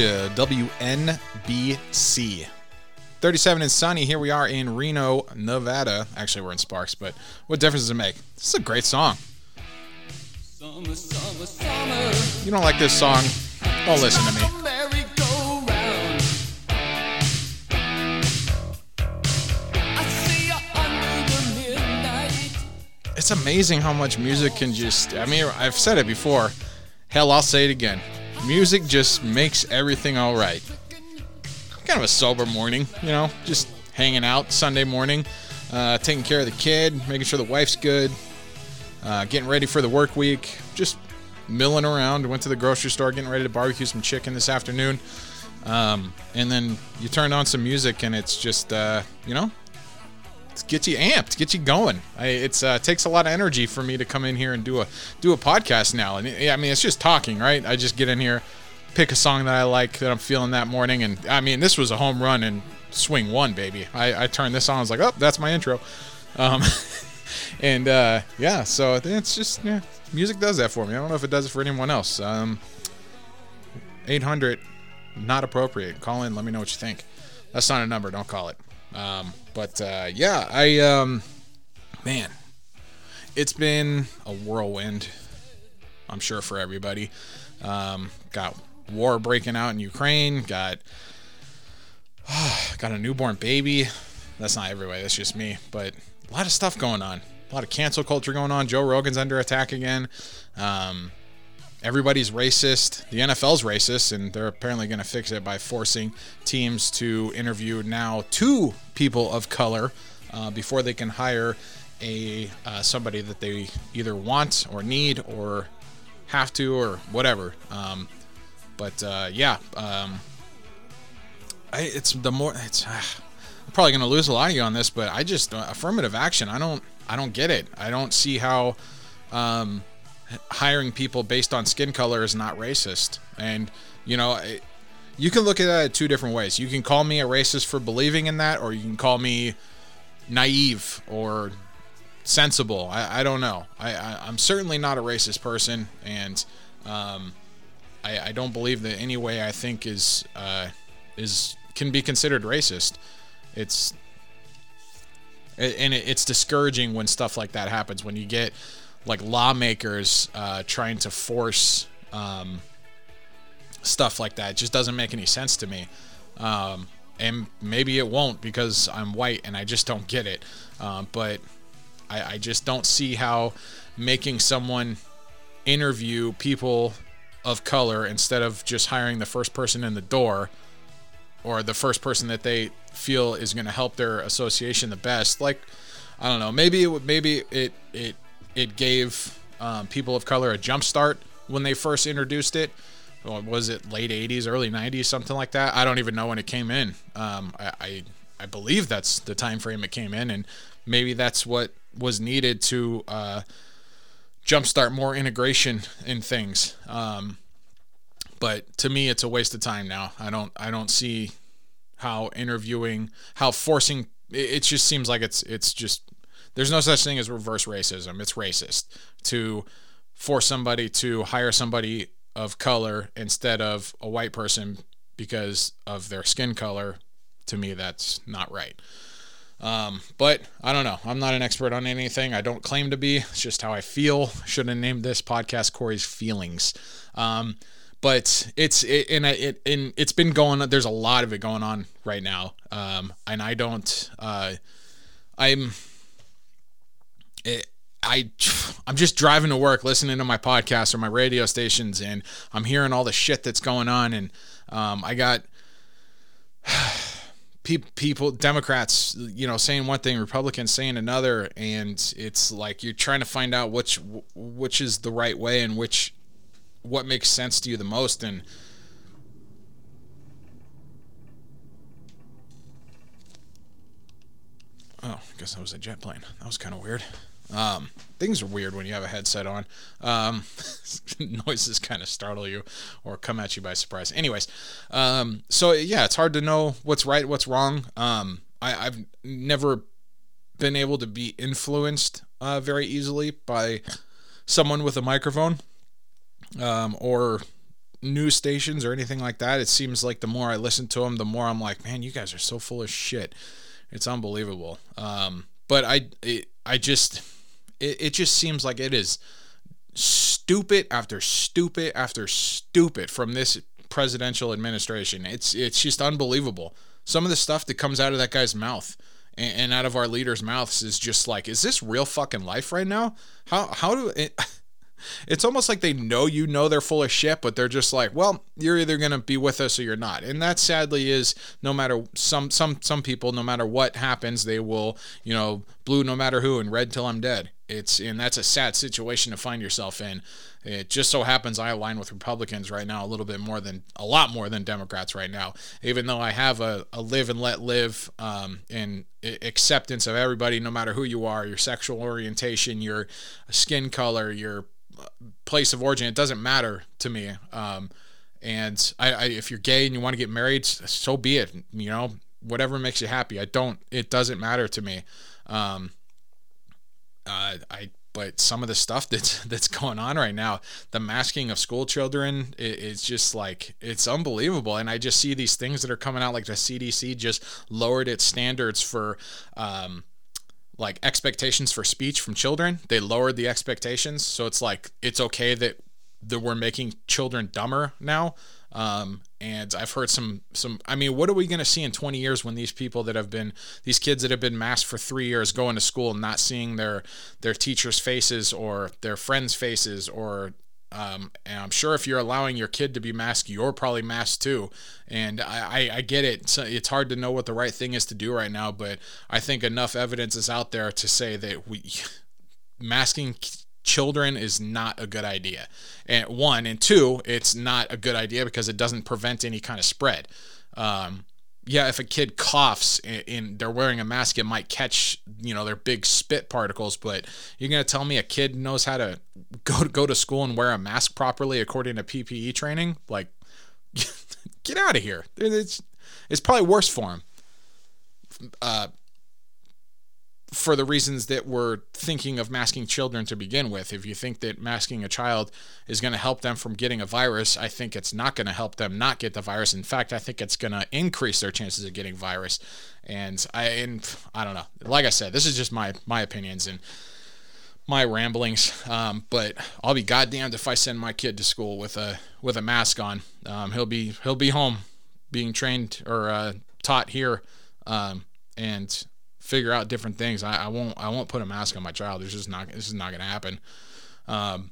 You, WNBC. 37 and sunny. Here we are in Reno, Nevada. Actually, we're in Sparks, but what difference does it make? This is a great song. Summer, summer, summer. You don't like this song? Don't listen to me. It's amazing how much music can just. I mean, I've said it before. Hell, I'll say it again. Music just makes everything all right. Kind of a sober morning, you know, just hanging out Sunday morning, uh, taking care of the kid, making sure the wife's good, uh, getting ready for the work week, just milling around. Went to the grocery store, getting ready to barbecue some chicken this afternoon. Um, and then you turn on some music, and it's just, uh, you know, it gets you amped, gets you going. I, it's uh, takes a lot of energy for me to come in here and do a do a podcast now. And it, I mean, it's just talking, right? I just get in here, pick a song that I like that I'm feeling that morning, and I mean, this was a home run and swing one, baby. I, I turned this on, I was like, oh, that's my intro. Um, and uh, yeah, so it's just yeah, music does that for me. I don't know if it does it for anyone else. Um, 800, not appropriate. Call in, let me know what you think. That's not a number, don't call it. Um, but uh, yeah, I um, man, it's been a whirlwind. I'm sure for everybody. Um, got war breaking out in Ukraine. Got got a newborn baby. That's not everybody. That's just me. But a lot of stuff going on. A lot of cancel culture going on. Joe Rogan's under attack again. Um, everybody's racist. The NFL's racist, and they're apparently going to fix it by forcing teams to interview now two people of color uh, before they can hire a uh, somebody that they either want or need or have to or whatever. Um, but uh, yeah, um, I, it's the more it's. I'm probably going to lose a lot of you on this, but I just uh, affirmative action. I don't. I don't get it. I don't see how. Um, hiring people based on skin color is not racist. And, you know, it, you can look at that two different ways. You can call me a racist for believing in that, or you can call me naive or sensible. I, I don't know. I, I, I'm certainly not a racist person, and um, I, I don't believe that any way I think is uh, is can be considered racist. It's and it's discouraging when stuff like that happens. When you get like lawmakers uh, trying to force um, stuff like that. It just doesn't make any sense to me. Um, and maybe it won't because I'm white and I just don't get it. Um, but I, I just don't see how making someone interview people of color instead of just hiring the first person in the door or the first person that they feel is going to help their association the best. Like, I don't know. Maybe it would. Maybe it it it gave um, people of color a jump start when they first introduced it. Or was it late 80s, early 90s, something like that? I don't even know when it came in. Um, I, I, I believe that's the time frame it came in, and maybe that's what was needed to uh, jumpstart more integration in things. Um, but to me, it's a waste of time now. I don't I don't see how interviewing, how forcing. It, it just seems like it's it's just there's no such thing as reverse racism. It's racist to force somebody to hire somebody of color instead of a white person because of their skin color. To me, that's not right. Um, but I don't know. I'm not an expert on anything. I don't claim to be. It's just how I feel. Should have named this podcast Corey's Feelings. Um, but it's it, and it and it's been going. There's a lot of it going on right now. Um, and I don't. Uh, I'm it, I I'm just driving to work, listening to my podcast or my radio stations, and I'm hearing all the shit that's going on, and um, I got people, Democrats, you know, saying one thing, Republicans saying another, and it's like you're trying to find out which which is the right way and which what makes sense to you the most, and oh, I guess that was a jet plane. That was kind of weird. Um, things are weird when you have a headset on. Um, noises kind of startle you or come at you by surprise. Anyways, um, so yeah, it's hard to know what's right, what's wrong. Um, I, have never been able to be influenced uh, very easily by someone with a microphone um, or news stations or anything like that. It seems like the more I listen to them, the more I'm like, man, you guys are so full of shit. It's unbelievable. Um, but I, it, I just, it, it just seems like it is stupid after stupid after stupid from this presidential administration. It's it's just unbelievable. Some of the stuff that comes out of that guy's mouth and, and out of our leaders' mouths is just like, is this real fucking life right now? How how do it? It's almost like they know you know they're full of shit, but they're just like, well, you're either gonna be with us or you're not. And that sadly is no matter some some some people, no matter what happens, they will, you know, blue no matter who and red till I'm dead. It's and that's a sad situation to find yourself in. It just so happens I align with Republicans right now a little bit more than a lot more than Democrats right now. Even though I have a, a live and let live um, and acceptance of everybody, no matter who you are, your sexual orientation, your skin color, your place of origin, it doesn't matter to me. Um, and I, I, if you're gay and you want to get married, so be it. You know, whatever makes you happy. I don't. It doesn't matter to me. Um, uh, I but some of the stuff that's that's going on right now, the masking of school children, it, it's just like it's unbelievable. And I just see these things that are coming out, like the CDC just lowered its standards for. Um, like expectations for speech from children, they lowered the expectations, so it's like it's okay that that we're making children dumber now. Um, and I've heard some some. I mean, what are we going to see in 20 years when these people that have been these kids that have been masked for three years going to school and not seeing their their teachers' faces or their friends' faces or um, and I'm sure if you're allowing your kid to be masked, you're probably masked too. And I, I, I get it. So it's hard to know what the right thing is to do right now, but I think enough evidence is out there to say that we masking children is not a good idea. And one and two, it's not a good idea because it doesn't prevent any kind of spread. Um, yeah, if a kid coughs and, they're wearing a mask, it might catch you know their big spit particles. But you're gonna tell me a kid knows how to go to go to school and wear a mask properly according to PPE training? Like, get out of here! It's it's probably worse for him. Uh, for the reasons that we're thinking of masking children to begin with. If you think that masking a child is going to help them from getting a virus, I think it's not going to help them not get the virus. In fact, I think it's going to increase their chances of getting virus. And I and I don't know. Like I said, this is just my my opinions and my ramblings. Um, but I'll be goddamned if I send my kid to school with a with a mask on. Um, he'll be he'll be home being trained or uh, taught here. Um, and figure out different things. I, I, won't I won't put a mask on my child. It's just not this is not going to happen. Um,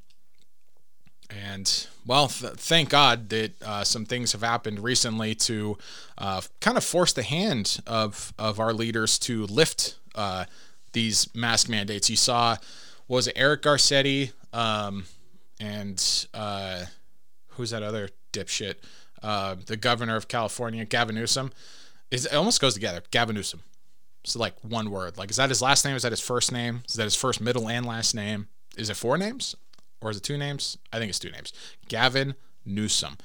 and well, th- thank God that uh, some things have happened recently to uh, kind of force the hand of of our leaders to lift uh, these mask mandates. You saw was Eric Garcetti um, and uh, who's that other dipshit? Uh, the governor of California, Gavin Newsom. Is it almost goes together. Gavin Newsom. So like one word. Like is that his last name? Is that his first name? Is that his first, middle, and last name? Is it four names or is it two names? I think it's two names. Gavin Newsom.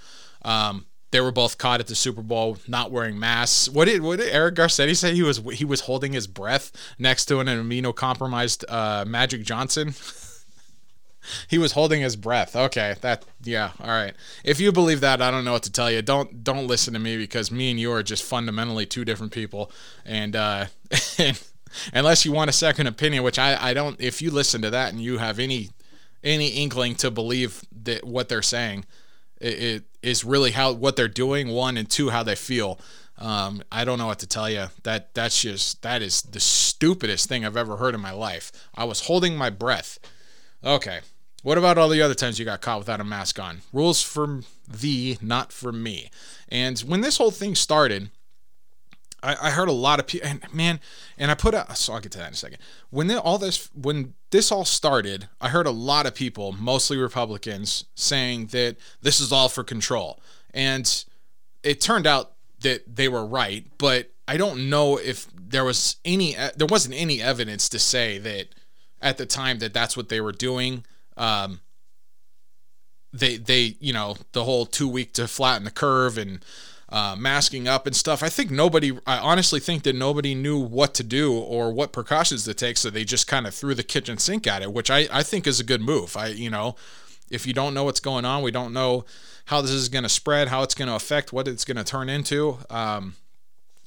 Um, they were both caught at the Super Bowl not wearing masks. What did what did Eric Garcetti say? He was he was holding his breath next to an immunocompromised uh, Magic Johnson. he was holding his breath. Okay, that yeah, all right. If you believe that, I don't know what to tell you. Don't don't listen to me because me and you are just fundamentally two different people. And uh unless you want a second opinion, which I I don't if you listen to that and you have any any inkling to believe that what they're saying it, it is really how what they're doing one and two how they feel. Um, I don't know what to tell you. That that's just that is the stupidest thing I've ever heard in my life. I was holding my breath. Okay, what about all the other times you got caught without a mask on? Rules for thee, not for me. And when this whole thing started, I, I heard a lot of people, and man, and I put out, so I'll get to that in a second. When all this, when this all started, I heard a lot of people, mostly Republicans, saying that this is all for control. And it turned out that they were right, but I don't know if there was any, there wasn't any evidence to say that at the time that that's what they were doing um, they they you know the whole two week to flatten the curve and uh, masking up and stuff. I think nobody. I honestly think that nobody knew what to do or what precautions to take, so they just kind of threw the kitchen sink at it, which I I think is a good move. I you know. if you don't know what's going on, we don't know how this is going to spread, how it's going to affect, what it's going to turn into. Um,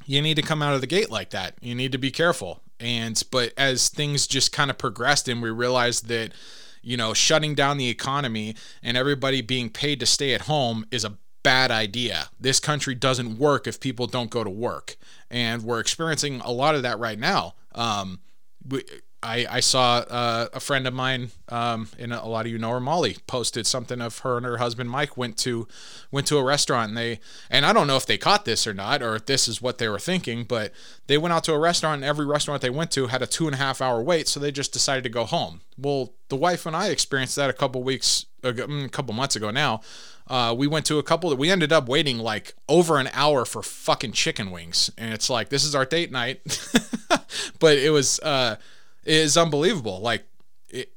you need to come out of the gate like that. You need to be careful. And but as things just kind of progressed and we realized that you know shutting down the economy and everybody being paid to stay at home is a bad idea. This country doesn't work if people don't go to work. And we're experiencing a lot of that right now. Um, we, I, I saw uh, a friend of mine, um, and a lot of you know her, Molly, posted something of her and her husband Mike went to went to a restaurant and they and I don't know if they caught this or not or if this is what they were thinking, but they went out to a restaurant and every restaurant they went to had a two and a half hour wait, so they just decided to go home. Well, the wife and I experienced that a couple weeks ago, mm, a couple months ago now. Uh, we went to a couple that we ended up waiting like over an hour for fucking chicken wings, and it's like this is our date night, but it was uh, is unbelievable. Like,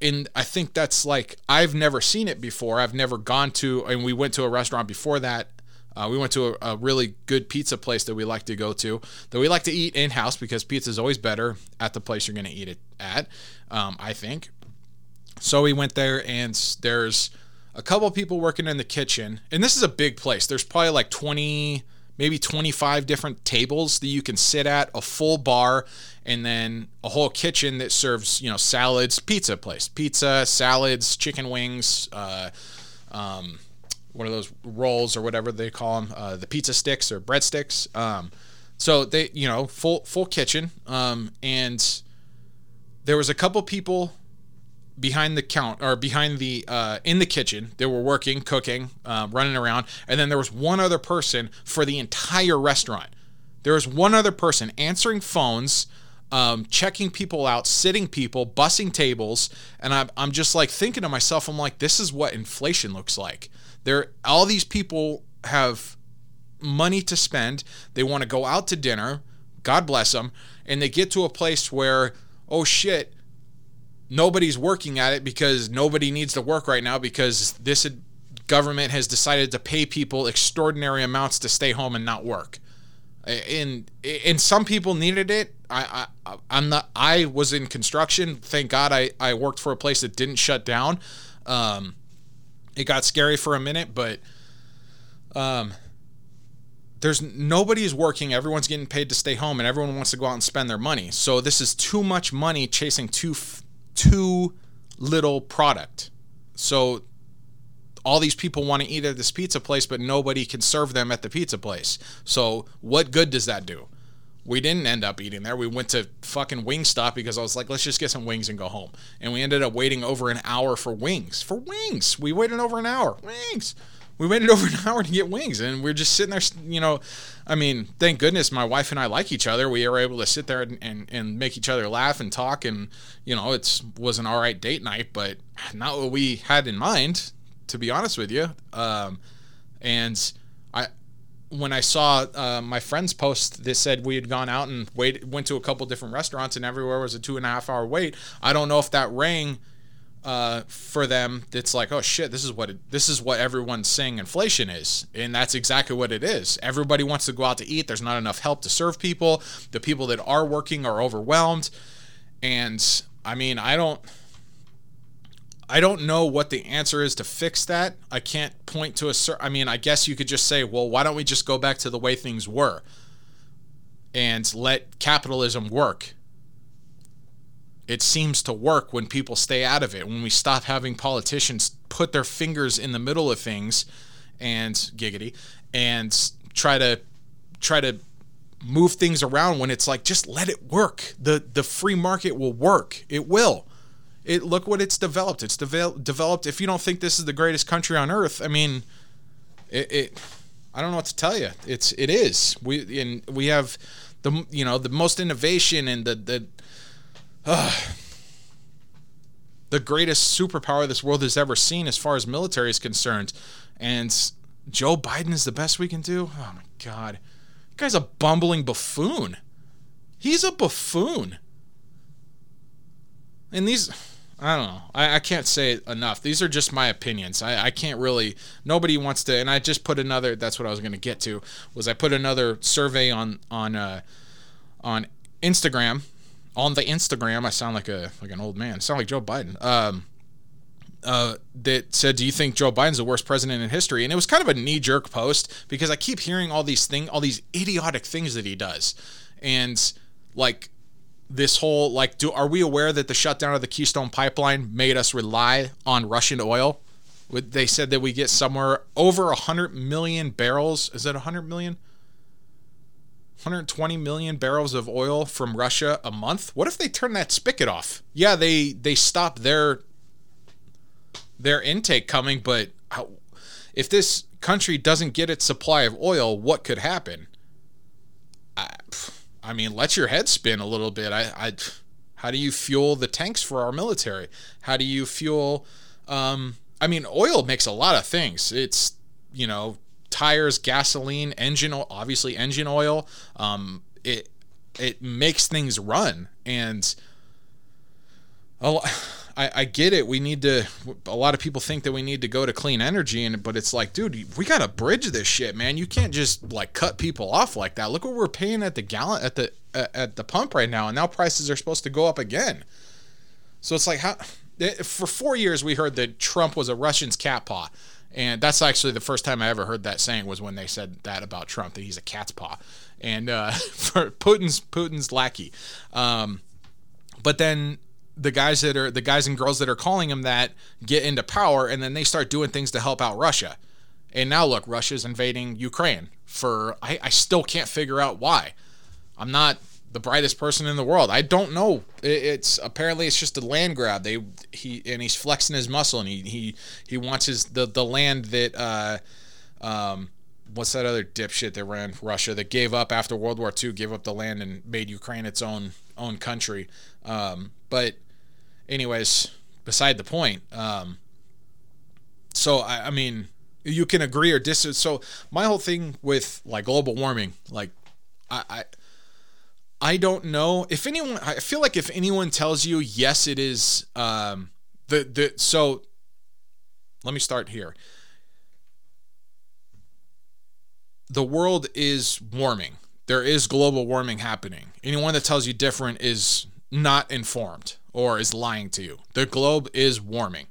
in I think that's like I've never seen it before. I've never gone to, and we went to a restaurant before that. Uh, we went to a, a really good pizza place that we like to go to, that we like to eat in house because pizza is always better at the place you're going to eat it at. Um, I think. So we went there, and there's a couple people working in the kitchen, and this is a big place. There's probably like 20, maybe 25 different tables that you can sit at, a full bar, and then a whole kitchen that serves, you know, salads, pizza place, pizza, salads, chicken wings, uh, um, one of those rolls or whatever they call them, uh, the pizza sticks or breadsticks. Um, so they, you know, full full kitchen, um, and there was a couple people behind the count or behind the uh, in the kitchen they were working cooking um, running around and then there was one other person for the entire restaurant. There was one other person answering phones um, checking people out sitting people bussing tables and I'm, I'm just like thinking to myself i'm like this is what inflation looks like. There all these people have money to spend they want to go out to dinner god bless them and they get to a place where oh shit nobody's working at it because nobody needs to work right now because this government has decided to pay people extraordinary amounts to stay home and not work. And and some people needed it. I, I I'm not. I was in construction. Thank God I I worked for a place that didn't shut down. Um, it got scary for a minute, but um, there's nobody's working. Everyone's getting paid to stay home, and everyone wants to go out and spend their money. So this is too much money chasing too too little product. So all these people want to eat at this pizza place, but nobody can serve them at the pizza place. So what good does that do? We didn't end up eating there. We went to fucking Wingstop because I was like, let's just get some wings and go home. And we ended up waiting over an hour for wings. For wings. We waited over an hour. Wings. We waited over an hour to get wings and we're just sitting there, you know. I mean, thank goodness my wife and I like each other. We were able to sit there and, and, and make each other laugh and talk. And, you know, it was an all right date night, but not what we had in mind, to be honest with you. Um, and I, when I saw uh, my friend's post that said we had gone out and went to a couple different restaurants and everywhere was a two and a half hour wait, I don't know if that rang uh, for them. It's like, oh shit, this is what it, this is what everyone's saying inflation is, and that's exactly what it is. Everybody wants to go out to eat. There's not enough help to serve people. The people that are working are overwhelmed, and I mean, I don't. I don't know what the answer is to fix that. I can't point to a certain. I mean, I guess you could just say, well, why don't we just go back to the way things were and let capitalism work? It seems to work when people stay out of it, when we stop having politicians put their fingers in the middle of things and giggity and try to try to move things around when it's like just let it work. The the free market will work. It will it look what it's developed. It's devel- developed. If you don't think this is the greatest country on earth, I mean, it, it. I don't know what to tell you. It's it is. We and we have the you know the most innovation and the the. The greatest superpower this world has ever seen as far as military is concerned. And Joe Biden is the best we can do? Oh my God. Guy's a bumbling buffoon. He's a buffoon. And these, I don't know. I, I can't say it enough. These are just my opinions. I, I can't really. Nobody wants to. And I just put another. That's what I was going to get to. Was I put another survey on on uh, on Instagram, on the Instagram. I sound like a like an old man. I sound like Joe Biden. Um, uh, that said, "Do you think Joe Biden's the worst president in history?" And it was kind of a knee jerk post because I keep hearing all these thing, all these idiotic things that he does, and like this whole like, do are we aware that the shutdown of the Keystone Pipeline made us rely on Russian oil? They said that we get somewhere over hundred million barrels. Is that hundred million? 120 million barrels of oil from Russia a month. What if they turn that spigot off? Yeah, they they stop their their intake coming, but how, if this country doesn't get its supply of oil, what could happen? I, I mean, let your head spin a little bit. I, I how do you fuel the tanks for our military? How do you fuel? Um, I mean, oil makes a lot of things. It's you know tires, gasoline, engine, obviously engine oil. Um, it it makes things run, and I, get it. We need to. A lot of people think that we need to go to clean energy, and but it's like, dude, we gotta bridge this shit, man. You can't just like cut people off like that. Look what we're paying at the gallon at the uh, at the pump right now, and now prices are supposed to go up again. So it's like how it- for four years we heard that Trump was a Russian's cat paw, and that's actually the first time I ever heard that saying was when they said that about Trump that he's a cat's paw, and uh, for Putin's Putin's lackey. Um, but then the guys that are the guys and girls that are calling him that get into power, and then they start doing things to help out Russia. And now look, Russia's invading Ukraine. For I, I still can't figure out why. I'm not the brightest person in the world. I don't know. It's apparently it's just a land grab. They he and he's flexing his muscle and he he he wants his the the land that uh um what's that other dipshit that ran Russia that gave up after World War II, gave up the land and made Ukraine its own own country. Um, but anyways, beside the point. Um, so I, I mean, you can agree or disagree. So my whole thing with like global warming, like I, I I don't know if anyone. I feel like if anyone tells you yes, it is. Um, the the so. Let me start here. The world is warming. There is global warming happening. Anyone that tells you different is not informed or is lying to you. The globe is warming.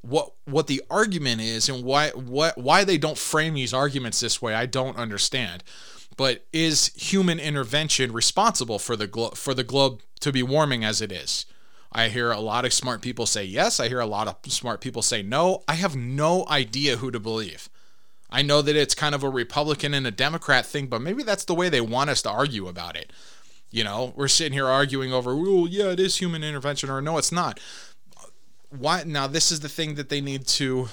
What what the argument is and why what why they don't frame these arguments this way, I don't understand but is human intervention responsible for the glo- for the globe to be warming as it is? I hear a lot of smart people say yes. I hear a lot of smart people say no. I have no idea who to believe. I know that it's kind of a Republican and a Democrat thing, but maybe that's the way they want us to argue about it. You know, we're sitting here arguing over, well, yeah, it is human intervention, or no, it's not. Why? Now, this is the thing that they need to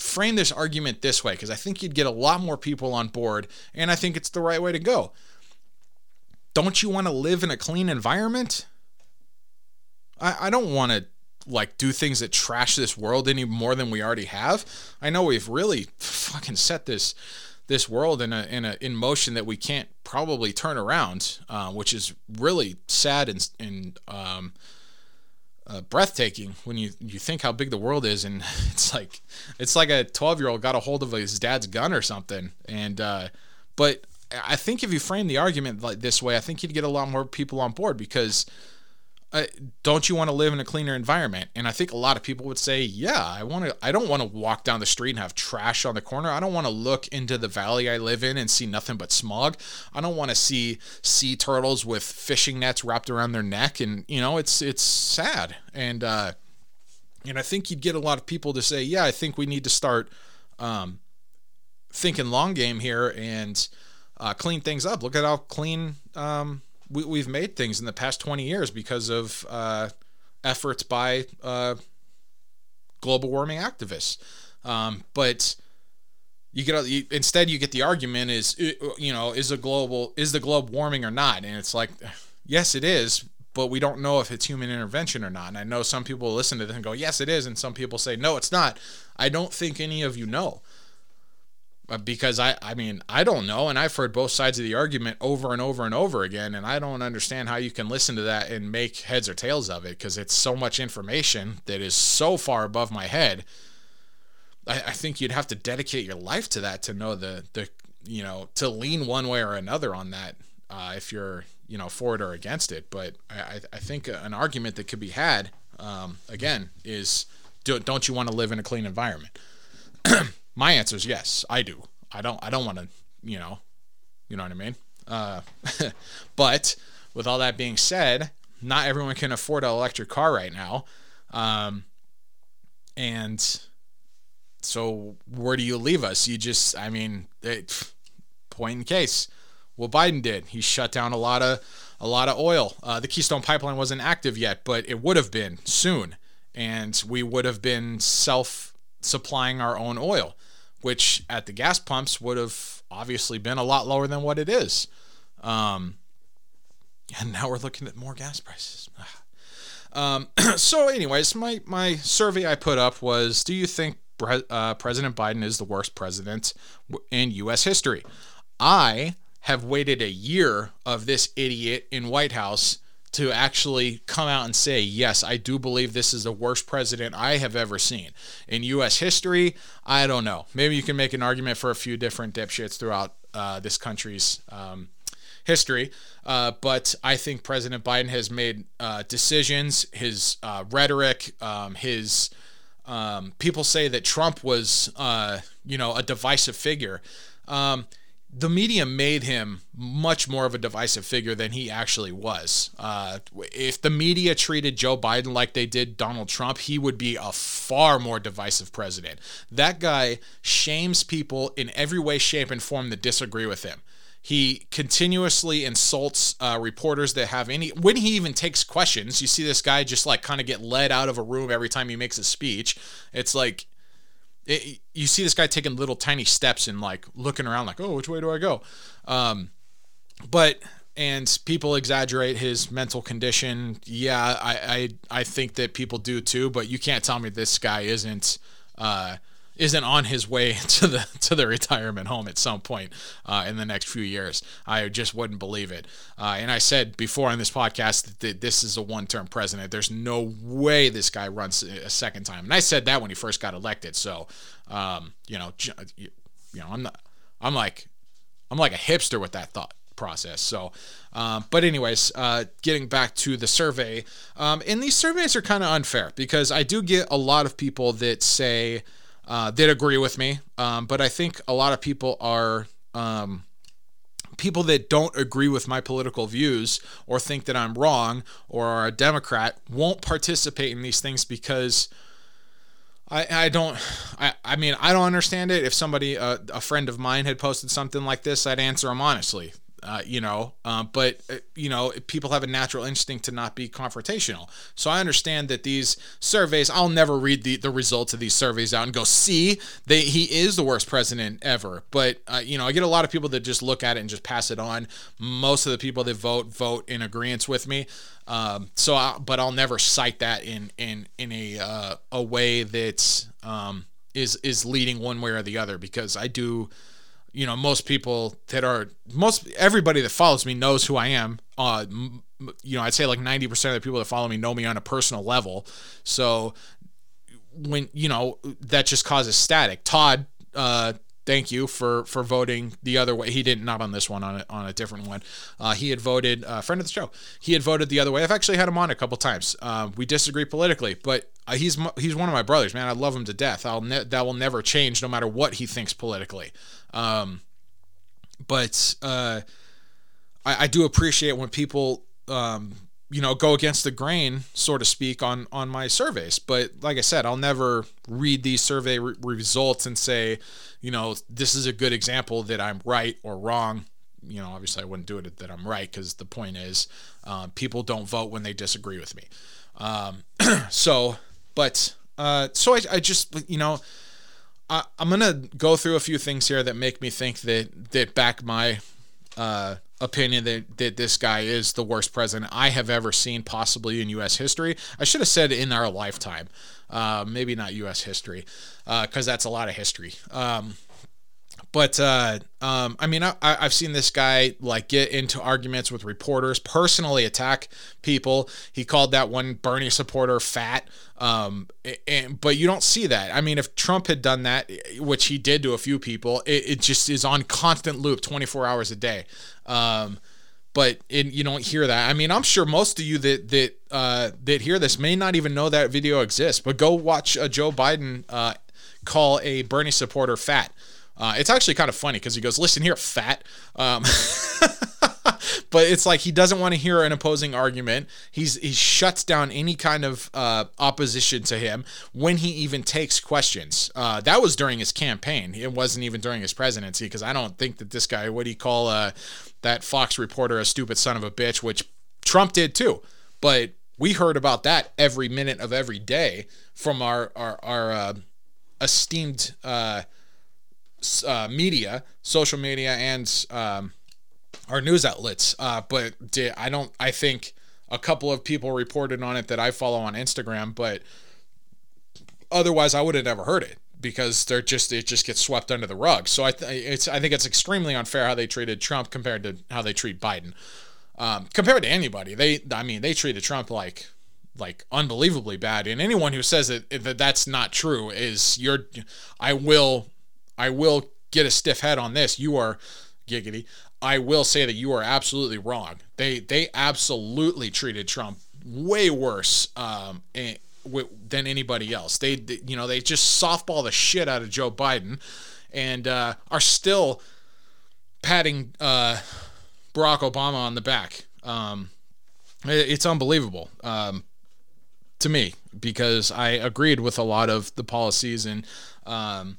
frame this argument this way because I think you'd get a lot more people on board, and I think it's the right way to go. Don't you want to live in a clean environment? I, I don't want to like do things that trash this world any more than we already have. I know we've really fucking set this this world in a in a in motion that we can't probably turn around, uh, which is really sad and and um, uh, breathtaking when you you think how big the world is, and it's like it's like a twelve year old got a hold of his dad's gun or something. And uh, but I think if you frame the argument like this way, I think you'd get a lot more people on board because uh, don't you want to live in a cleaner environment? And I think a lot of people would say, yeah, I want to. I don't want to walk down the street and have trash on the corner. I don't want to look into the valley I live in and see nothing but smog. I don't want to see sea turtles with fishing nets wrapped around their neck, and you know, it's it's sad. And uh, and I think you'd get a lot of people to say, yeah, I think we need to start um, thinking long game here and uh, clean things up. Look at how clean um, we, we've made things in the past 20 years because of uh, efforts by uh, global warming activists. Um, but you get you, instead you get the argument is you know is a global is the globe warming or not, and it's like yes it is, but we don't know if it's human intervention or not. And I know some people listen to this and go yes it is, and some people say no it's not. I don't think any of you know Uh, because I, I mean, I don't know, and I've heard both sides of the argument over and over and over again, and I don't understand how you can listen to that and make heads or tails of it because it's so much information that is so far above my head. I, I think you'd have to dedicate your life to that to know the the you know to lean one way or another on that uh, if you're you know for it or against it. But I, I- I think an argument that could be had um, again is do, don't you want to live in a clean environment? My answer is yes, I do. I don't. I don't want to. You know. You know what I mean. Uh, but with all that being said, not everyone can afford an electric car right now, um, and so where do you leave us? You just. I mean, it, point in case. What Biden did, he shut down a lot of a lot of oil. Uh, the Keystone Pipeline wasn't active yet, but it would have been soon, and we would have been self supplying our own oil, which at the gas pumps would have obviously been a lot lower than what it is. Um, and now we're looking at more gas prices. Um, so, anyways, my my survey I put up was: Do you think uh, President Biden is the worst president in U.S. history? I have waited a year of this idiot in White House to actually come out and say, yes, I do believe this is the worst president I have ever seen. In U.S. history, I don't know. Maybe you can make an argument for a few different dipshits throughout uh, this country's um, history. Uh, but I think President Biden has made uh, decisions, his uh, rhetoric, um, his. Um, people say that Trump was, uh, you know, a divisive figure. Um, the media made him much more of a divisive figure than he actually was. Uh, if the media treated Joe Biden like they did Donald Trump, he would be a far more divisive president. That guy shames people in every way, shape, and form that disagree with him. He continuously insults uh, reporters that have any. When he even takes questions, you see this guy just like kind of get led out of a room every time he makes a speech. It's like it, you see this guy taking little tiny steps and like looking around like oh which way do i go? Um, but and people exaggerate his mental condition. Yeah I, I i think that people do too but you can't tell me this guy isn't uh isn't on his way to the to the retirement home at some point uh, in the next few years. I just wouldn't believe it. Uh, and I said before on this podcast that this is a one-term president. There's no way this guy runs a second time. And I said that when he first got elected. So, um, you know, you know, I'm not. I'm like, I'm like a hipster with that thought process. So, um, but anyways, uh, getting back to the survey, um, and these surveys are kind of unfair because I do get a lot of people that say uh, that agree with me, um, but I think a lot of people are um, people that don't agree with my political views or think that I'm wrong or are a Democrat won't participate in these things because. I, I don't I, I mean I don't understand it. If somebody uh, a friend of mine had posted something like this, I'd answer them honestly. Uh, you know, um, but uh, you know, people have a natural instinct to not be confrontational. So I understand that these surveys, I'll never read the, the results of these surveys out and go, see, they he is the worst president ever. But uh, you know, I get a lot of people that just look at it and just pass it on. Most of the people that vote vote in agreement with me. Um, so, I, but I'll never cite that in in in a uh, a way that's um, is is leading one way or the other because I do you know most people that are most everybody that follows me knows who I am. Uh, you know, I'd say like ninety percent of the people that follow me know me on a personal level. So when you know that just causes static. Todd, uh, thank you for for voting the other way. He didn't not on this one on a, on a different one. Uh, he had voted uh, friend of the show. He had voted the other way. I've actually had him on a couple times. Uh, we disagree politically, but uh, he's he's one of my brothers, man. I love him to death. I'll ne- that will never change, no matter what he thinks politically. Um, but uh, I, I do appreciate when people um, you know go against the grain so to speak on on my surveys. But like i said i'll never read these survey re- results and say you know this is a good example that i'm right or wrong. You know obviously i wouldn't do it that i'm right because the point is um, people don't vote when they disagree with me. Um, so but uh, so I, I just you know I, i'm gonna go through a few things here that make me think that that back my uh, opinion that, that this guy is the worst president I have ever seen, possibly in U.S. history. I should have said in our lifetime, uh, maybe not U.S. history, because that's a lot of history. Um, but uh, um, I mean, I, I've seen this guy like get into arguments with reporters, personally attack people. He called that one Bernie supporter fat. Um, and, but you don't see that. I mean, if Trump had done that, which he did to a few people, it, it just is on constant loop, 24 hours a day. Um, but it, you don't hear that. I mean, I'm sure most of you that that uh, that hear this may not even know that video exists. But go watch Joe Biden uh, call a Bernie supporter fat. Uh, it's actually kind of funny because he goes, "Listen here, fat." Um, but it's like he doesn't want to hear an opposing argument. He's he shuts down any kind of uh, opposition to him when he even takes questions. Uh, that was during his campaign. It wasn't even during his presidency because I don't think that this guy, what do you call uh, that Fox reporter, a stupid son of a bitch, which Trump did too. But we heard about that every minute of every day from our our, our uh, esteemed uh, media, social media, and um, our news outlets. Uh, but di- I don't. I think a couple of people reported on it that I follow on Instagram, but otherwise I would have never heard it because they're just it just gets swept under the rug. So I th- it's I think it's extremely unfair how they treated Trump compared to how they treat Biden. Um, compared to anybody, they I mean they treated Trump like like unbelievably bad. And anyone who says that, that that's not true is you're I will I will get a stiff head on this. You are giggity. I will say that you are absolutely wrong. They they absolutely treated Trump way worse um, eh, wi- than anybody else. They they- you know they just softball the shit out of Joe Biden, and uh, are still patting uh, Barack Obama on the back. Um, it- it's unbelievable um, to me because I agreed with a lot of the policies and um,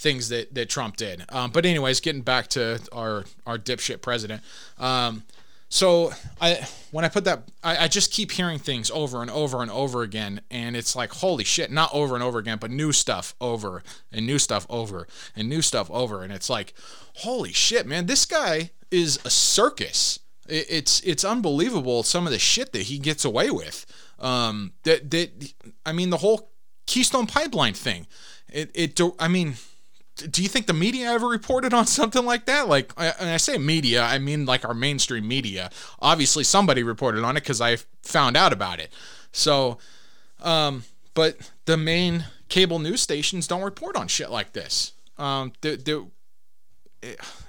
things that, that Trump did. Um, but anyways, getting back to our our dipshit president. Um, so I when I put that I, I just keep hearing things over and over and over again, and it's like holy shit, not over and over again, but new stuff over and new stuff over and new stuff over, and it's like holy shit, man, this guy is a circus. It, it's it's unbelievable some of the shit that he gets away with. Um, that that I mean the whole Keystone Pipeline thing. It it I mean do you think the media ever reported on something like that? Like, and I say media, I mean like our mainstream media. Obviously, somebody reported on it because I found out about it. So, um, but the main cable news stations don't report on shit like this. Um, the,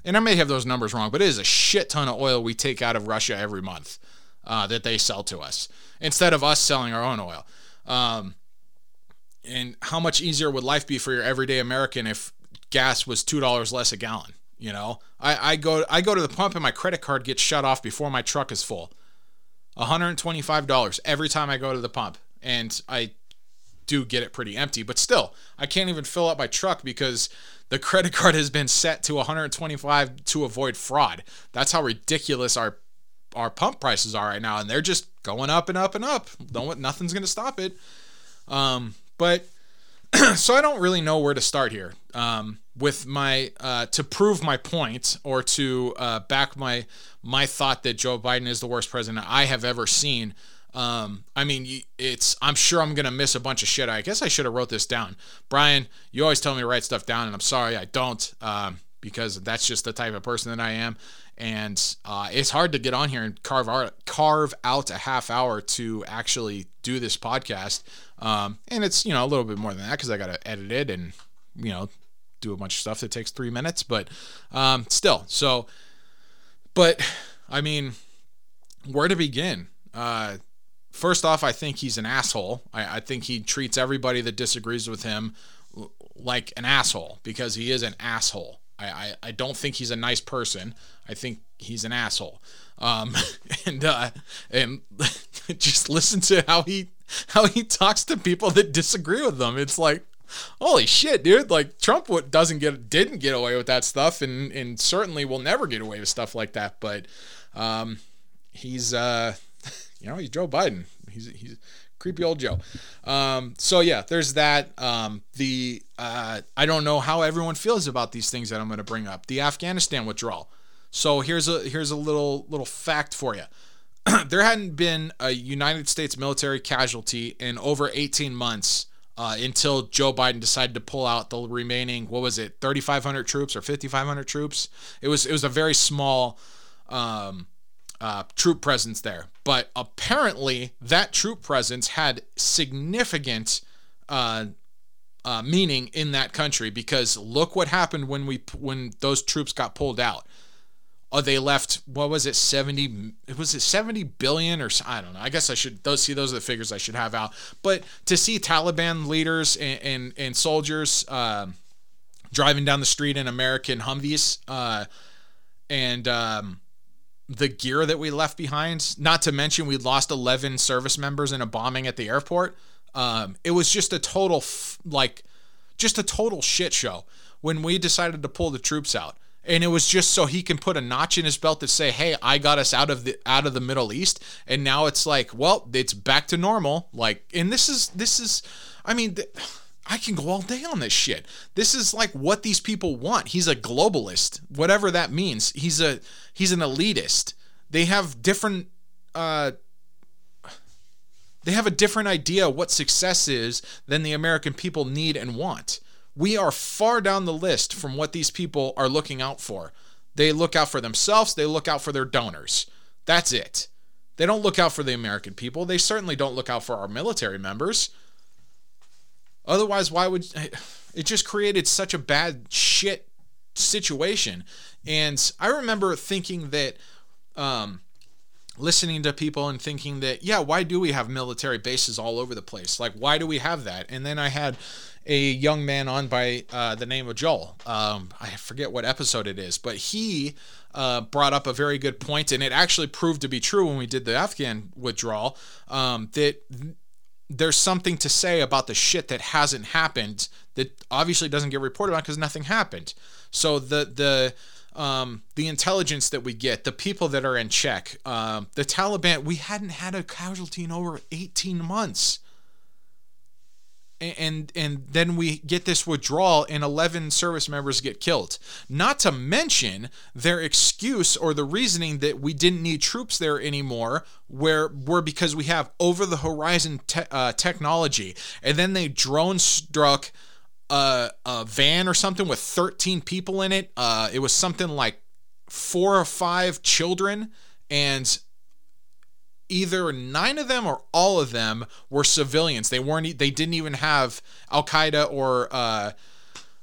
and I may have those numbers wrong, but it is a shit ton of oil we take out of Russia every month uh, that they sell to us instead of us selling our own oil. Um, and how much easier would life be for your everyday American if gas was two dollars less a gallon? You know, I, I go I go to the pump and my credit card gets shut off before my truck is full. $125 every time I go to the pump. And I do get it pretty empty, but still, I can't even fill up my truck because the credit card has been set to 125 to avoid fraud. That's how ridiculous our our pump prices are right now, and they're just going up and up and up. No, nothing's gonna stop it. Um, but so I don't really know where to start here um, with my uh, to prove my point or to uh, back my my thought that Joe Biden is the worst president I have ever seen. Um, I mean, it's I'm sure I'm gonna miss a bunch of shit. I guess I should have wrote this down. Brian, you always tell me to write stuff down, and I'm sorry I don't um, because that's just the type of person that I am. And uh, it's hard to get on here and carve out carve out a half hour to actually do this podcast. Um, and it's you know a little bit more than that because I got to edit it and you know do a bunch of stuff that takes three minutes. But um, still, so but I mean, where to begin? Uh, first off, I think he's an asshole. I, I think he treats everybody that disagrees with him like an asshole because he is an asshole. I, I, I don't think he's a nice person. I think he's an asshole. Um, and uh, and just listen to how he how he talks to people that disagree with them. It's like, holy shit, dude! Like Trump doesn't get didn't get away with that stuff, and and certainly will never get away with stuff like that. But um, he's uh, you know, he's Joe Biden. He's he's creepy old Joe. Um, so yeah, there's that. Um, the uh, I don't know how everyone feels about these things that I'm going to bring up. The Afghanistan withdrawal. So here's a here's a little little fact for you. there hadn't been a United States military casualty in over 18 months uh, until Joe Biden decided to pull out the remaining what was it 3,500 troops or 5,500 troops. It was it was a very small um, uh, troop presence there, but apparently that troop presence had significant uh, uh, meaning in that country because look what happened when we when those troops got pulled out oh, they left. What was it? Seventy? Was it seventy billion or I don't know. I guess I should. Those see those are the figures I should have out. But to see Taliban leaders and and, and soldiers um, driving down the street in American Humvees, uh, and um, the gear that we left behind. Not to mention we lost eleven service members in a bombing at the airport. Um, it was just a total f- like just a total shit show when we decided to pull the troops out and it was just so he can put a notch in his belt to say hey i got us out of the out of the middle east. And now it's like well it's back to normal. Like and this is this is i mean th- i can go all day on this shit. This is like what these people want. He's a globalist whatever that means. He's a he's an elitist. They have different uh they have a different idea what success is than the American people need and want. We are far down the list from what these people are looking out for. They look out for themselves, they look out for their donors. That's it. They don't look out for the American people. They certainly don't look out for our military members. Otherwise, why would it just created such a bad shit situation? And I remember thinking that um, listening to people and thinking that yeah why do we have military bases all over the place like why do we have that and then i had a young man on by uh, the name of joel um, i forget what episode it is but he uh, brought up a very good point and it actually proved to be true when we did the afghan withdrawal um, that there's something to say about the shit that hasn't happened that obviously doesn't get reported on because nothing happened. So the the um, the intelligence that we get, the people that are in check, um, the Taliban, we hadn't had a casualty in over 18 months. And and then we get this withdrawal and 11 service members get killed. Not to mention their excuse or the reasoning that we didn't need troops there anymore where were because we have over the horizon te- uh, technology and then they drone struck a, a van or something with 13 people in it. Uh, it was something like four or five children, and either nine of them or all of them were civilians. They weren't. They didn't even have Al Qaeda or uh,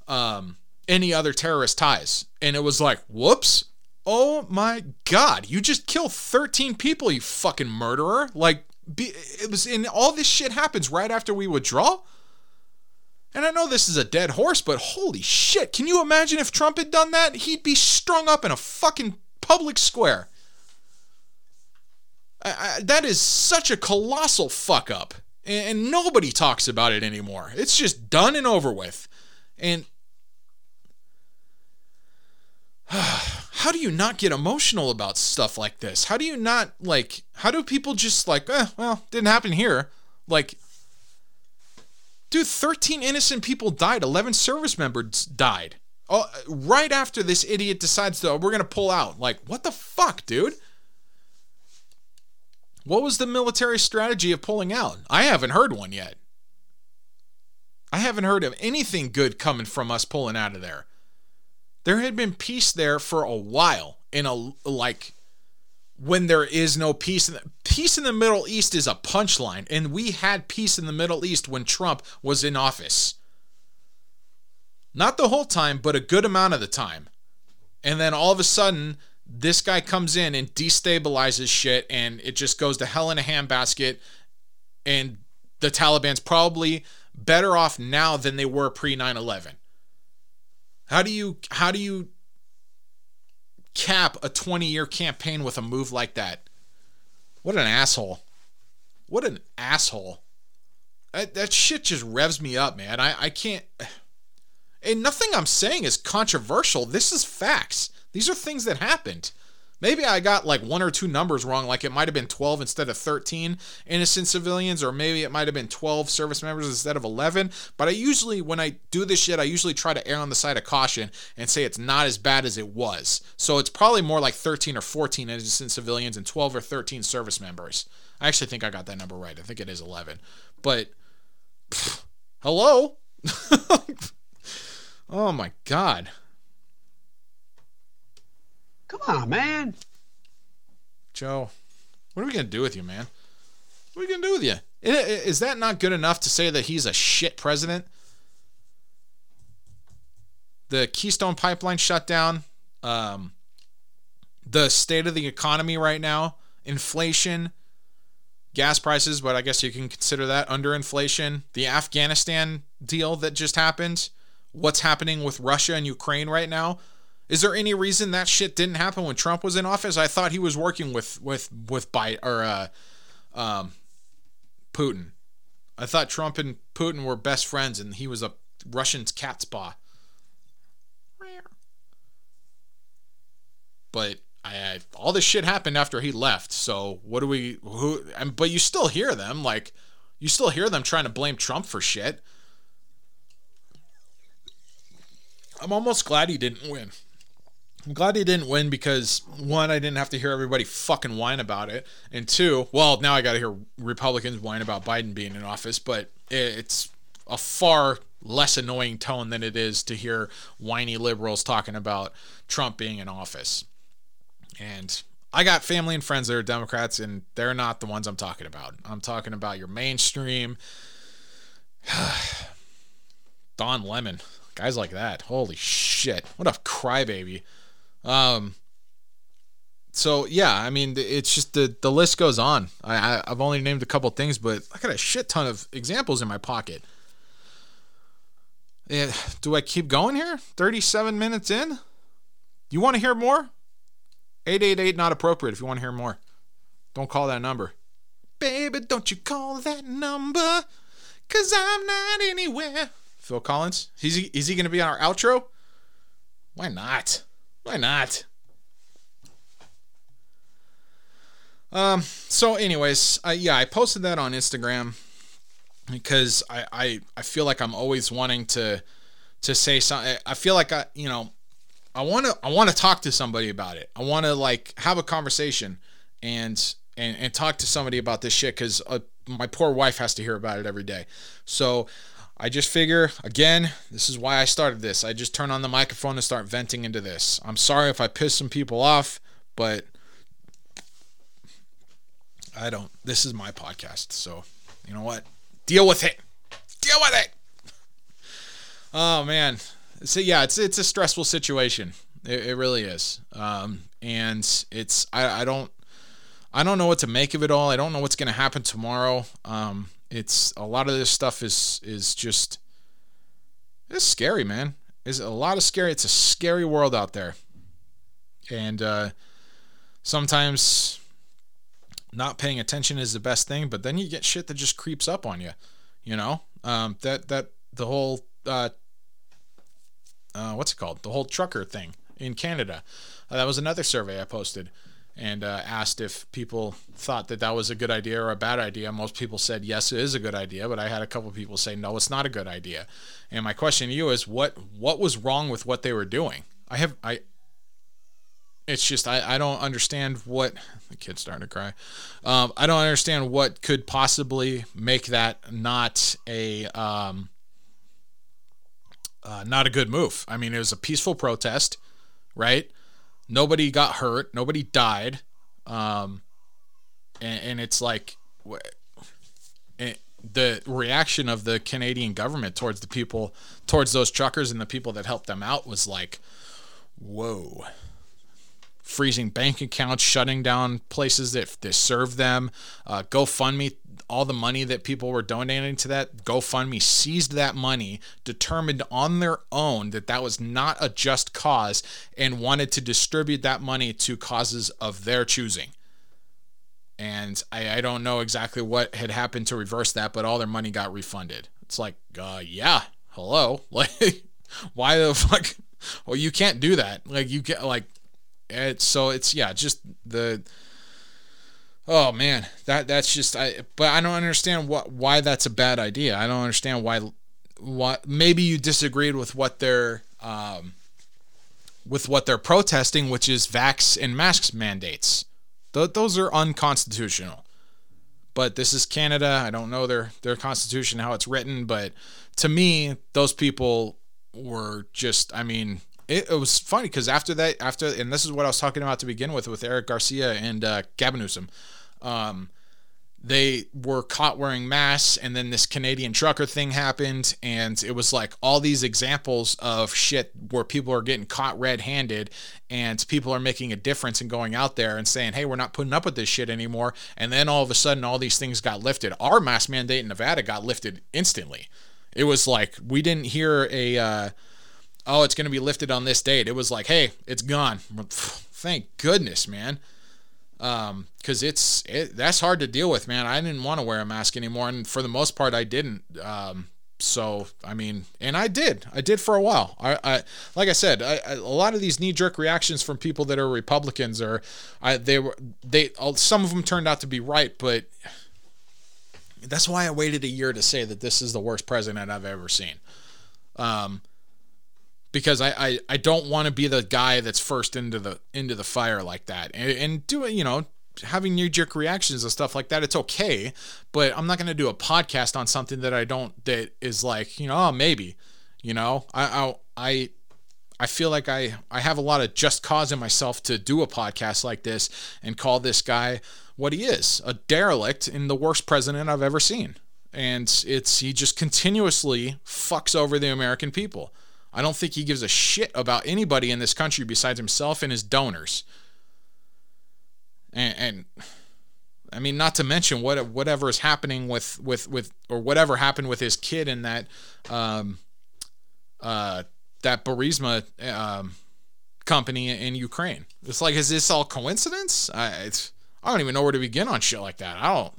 um, any other terrorist ties. And it was like, whoops. Oh my God! You just killed 13 people, you fucking murderer! Like, be, it was. And all this shit happens right after we withdraw. And I know this is a dead horse, but holy shit, can you imagine if Trump had done that? He'd be strung up in a fucking public square. I, I, that is such a colossal fuck up. And, and nobody talks about it anymore. It's just done and over with. And how do you not get emotional about stuff like this? How do you not, like, how do people just, like, eh, well, didn't happen here? Like, Dude, 13 innocent people died. 11 service members died. Oh, right after this idiot decides to, we're to pull out. Like, what the fuck, dude? What was the military strategy of pulling out? I haven't heard one yet. I haven't heard of anything good coming from us pulling out of there. There had been peace there for a while in a like when there is no peace in the, peace in the Middle East is a punchline and we had peace in the Middle East when Trump was in office. Not the whole time, but a good amount of the time. And then all of a sudden this guy comes in and destabilizes shit and it just goes to hell in a handbasket and the Taliban's probably better off now than they were pre 9/11. How do you how do you cap a 20 year campaign with a move like that. What an asshole. What an asshole. That, that shit just revs me up, man. I, I can't. And nothing I'm saying is controversial. This is facts. These are things that happened. Maybe I got like one or two numbers wrong, like it might have been 12 instead of 13 innocent civilians, or maybe it might have been 12 service members instead of 11. But I usually, when I do this shit, I usually try to err on the side of caution and say it's not as bad as it was. So it's probably more like 13 or 14 innocent civilians and 12 or 13 service members. I actually think I got that number right. I think it is 11. But, pff, hello? oh my God. Come on, man. Joe, what are we gonna do with you, man? What are we gonna do with you? Is that not good enough to say that he's a shit president? The Keystone Pipeline shutdown. Um, the state of the economy right now, inflation, gas prices, but I guess you can consider that under inflation, the Afghanistan deal that just happened, what's happening with Russia and Ukraine right now. Is there any reason that shit didn't happen when Trump was in office? I thought he was working with with with Biden or uh, um, Putin. I thought Trump and Putin were best friends, and he was a Russian's cat's paw. But I, I all this shit happened after he left. So what do we? Who? And, but you still hear them like, you still hear them trying to blame Trump for shit. I'm almost glad he didn't win. I'm glad he didn't win because one, I didn't have to hear everybody fucking whine about it, and two, well, now I got to hear Republicans whine about Biden being in office, but it's a far less annoying tone than it is to hear whiny liberals talking about Trump being in office. And I got family and friends that are Democrats, and they're not the ones I'm talking about. I'm talking about your mainstream Don Lemon, guys like that. Holy shit, what a crybaby. Um. So yeah, I mean, it's just the the list goes on. I, I I've only named a couple things, but I got a shit ton of examples in my pocket. Do I keep going here? 37 minutes in? You want to hear more? 888 not appropriate if you want to hear more. Don't call that number. Baby, don't you call that number. Cause I'm not anywhere. Phil Collins? Is he, is he going to be on our outro? Why not? Why not? Um. So, anyways, uh, yeah, I posted that on Instagram because I, I I feel like I'm always wanting to to say something. I feel like I you know I want to I want to talk to somebody about it. I want to like have a conversation and and and talk to somebody about this shit because uh, my poor wife has to hear about it every day. So I just figure again, this is why I started this. I just turn on the microphone and start venting into this. I'm sorry if I piss some people off, but I don't. This is my podcast, so you know what? Deal with it. Deal with it. Oh man. So yeah, it's it's a stressful situation. It, it really is. Um, and it's I, I don't I don't know what to make of it all. I don't know what's gonna happen tomorrow. Um, it's a lot of this stuff is is just it's scary, man. It's a lot of scary. It's a scary world out there, and uh, sometimes not paying attention is the best thing. But then you get shit that just creeps up on you. You know um, that that the whole uh, uh, what's it called? The whole trucker thing in Canada. Uh, that was another survey I posted and uh, asked if people thought that that was a good idea or a bad idea. Most people said yes, it is a good idea, but I had a couple of people say no, it's not a good idea. And my question to you is, what what was wrong with what they were doing? I have I. It's just I, I don't understand what the kid's starting to cry. Um, I don't understand what could possibly make that not a um, uh, not a good move. I mean, it was a peaceful protest, right? Nobody got hurt, nobody died, um, and, and it's like the reaction of the Canadian government towards the people, towards those truckers and the people that helped them out was like, whoa. Freezing bank accounts, shutting down places that, that serve them, uh, GoFundMe all the money that people were donating to that GoFundMe seized that money, determined on their own that that was not a just cause, and wanted to distribute that money to causes of their choosing. And I, I don't know exactly what had happened to reverse that, but all their money got refunded. It's like, uh, yeah, hello, like, why the fuck? Well, you can't do that. Like, you get like, it's so it's yeah, just the Oh man, that that's just I. But I don't understand what why that's a bad idea. I don't understand why. What maybe you disagreed with what they're um, with what they're protesting, which is vax and masks mandates. Th- those are unconstitutional. But this is Canada. I don't know their their constitution how it's written, but to me, those people were just. I mean, it, it was funny because after that, after and this is what I was talking about to begin with with Eric Garcetti and uh, Gavin Newsom. Um, they were caught wearing masks and then this Canadian trucker thing happened and it was like all these examples of shit where people are getting caught red-handed and people are making a difference and going out there and saying hey we're not putting up with this shit anymore. And then all of a sudden all these things got lifted. Our mask mandate in Nevada got lifted instantly. It was like we didn't hear a uh, oh it's going to be lifted on this date. It was like hey it's gone. Thank goodness man. Um because it's it, that's hard to deal with man. I didn't want to wear a mask anymore and for the most part i didn't. Um so i mean and i did. I did for a while. I, I like i said I, I, a lot of these knee-jerk reactions from people that are republicans are I, they were they some of them turned out to be right but that's why i waited a year to say that this is the worst president i've ever seen. Um because I, I, I don't want to be the guy that's first into the into the fire like that. And, and doing you know having knee jerk reactions and stuff like that it's okay. But I'm not going to do a podcast on something that I don't that is like you know oh, maybe you know? I I I feel like I I have a lot of just cause in myself to do a podcast like this and call this guy what he is a derelict and the worst president I've ever seen. And it's he just continuously fucks over the American people. I don't think he gives a shit about anybody in this country besides himself and his donors. And, and I mean, not to mention what whatever is happening with with with or whatever happened with his kid in that um, uh, that Burisma um, company in Ukraine. It's like, is this all coincidence? I it's, I don't even know where to begin on shit like that. I don't.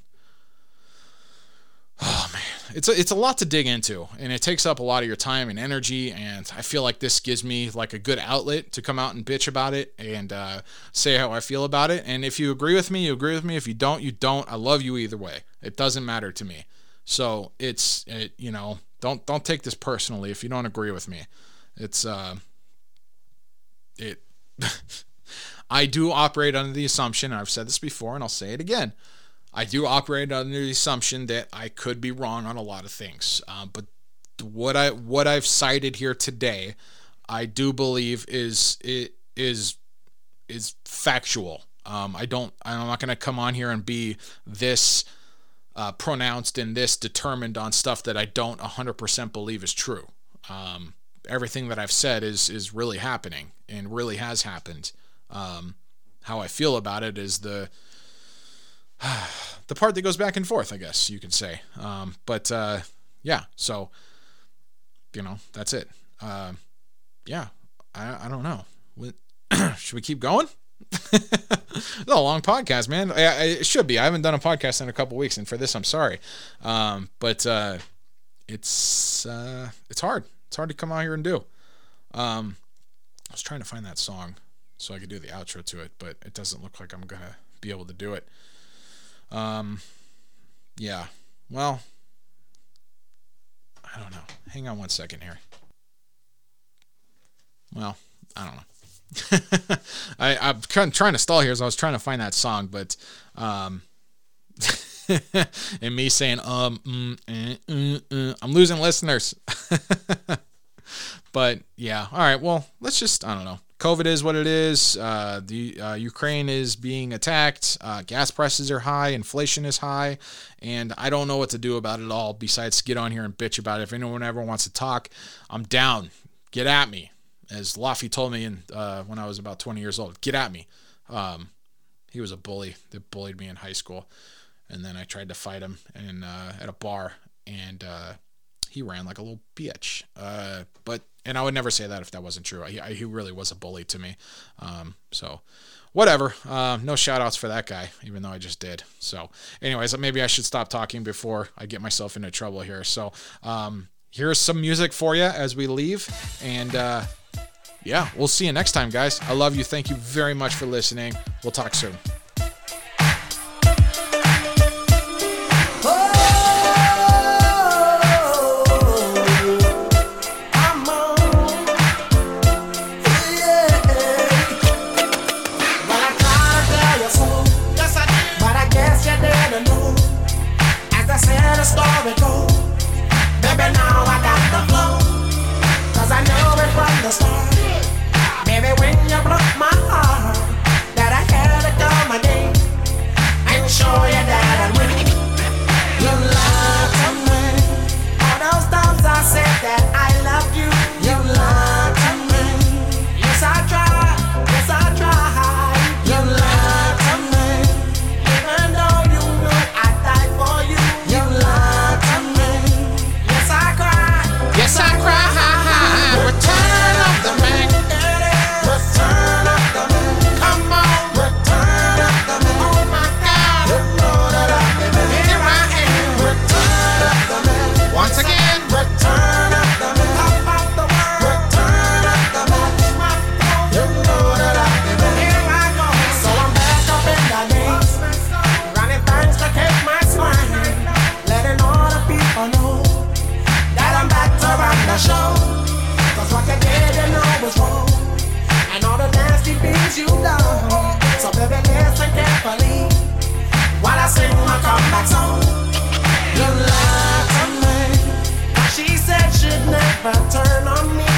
Oh man, it's a, it's a lot to dig into, and it takes up a lot of your time and energy. And I feel like this gives me like a good outlet to come out and bitch about it and uh, say how I feel about it. And if you agree with me, you agree with me. If you don't, you don't. I love you either way. It doesn't matter to me. So it's it, you know don't don't take this personally if you don't agree with me. It's uh, it. I do operate under the assumption, and I've said this before, and I'll say it again. I do operate under the assumption that I could be wrong on a lot of things, uh, but what I what I've cited here today, I do believe is is is factual. Um, I don't. I'm not going to come on here and be this uh, pronounced and this determined on stuff that I don't 100% believe is true. Um, everything that I've said is is really happening and really has happened. Um, how I feel about it is the the part that goes back and forth, I guess you could say. Um, but uh, yeah, so you know that's it. Uh, yeah, I, I don't know. Should we keep going? it's a long podcast, man. I, I, it should be. I haven't done a podcast in a couple weeks, and for this, I'm sorry. Um, but uh, it's uh, it's hard. It's hard to come out here and do. Um, I was trying to find that song so I could do the outro to it, but it doesn't look like I'm gonna be able to do it. Um, yeah. Well, I don't know. Hang on one second here. Well, I don't know. I, I'm kind of trying to stall here as I was trying to find that song, but um, and me saying um, mm, eh, mm, mm, I'm losing listeners. but yeah, all right. Well, let's just I don't know. COVID is what it is. Uh, the uh, Ukraine is being attacked. Uh, gas prices are high. Inflation is high, and I don't know what to do about it all. Besides, get on here and bitch about it. If anyone ever wants to talk, I'm down. Get at me, as Laffy told me in, uh, when I was about 20 years old. Get at me. Um, he was a bully that bullied me in high school, and then I tried to fight him in uh, at a bar, and uh, he ran like a little bitch. but and I would never say that if that wasn't true. He, he really was a bully to me. Um, so whatever. Uh, no shout outs for that guy, even though I just did. So, anyways, maybe I should stop talking before I get myself into trouble here. So, um, here's some music for you as we leave. And uh, yeah, we'll see you next time, guys. I love you. Thank you very much for listening. We'll talk soon. never turn on me.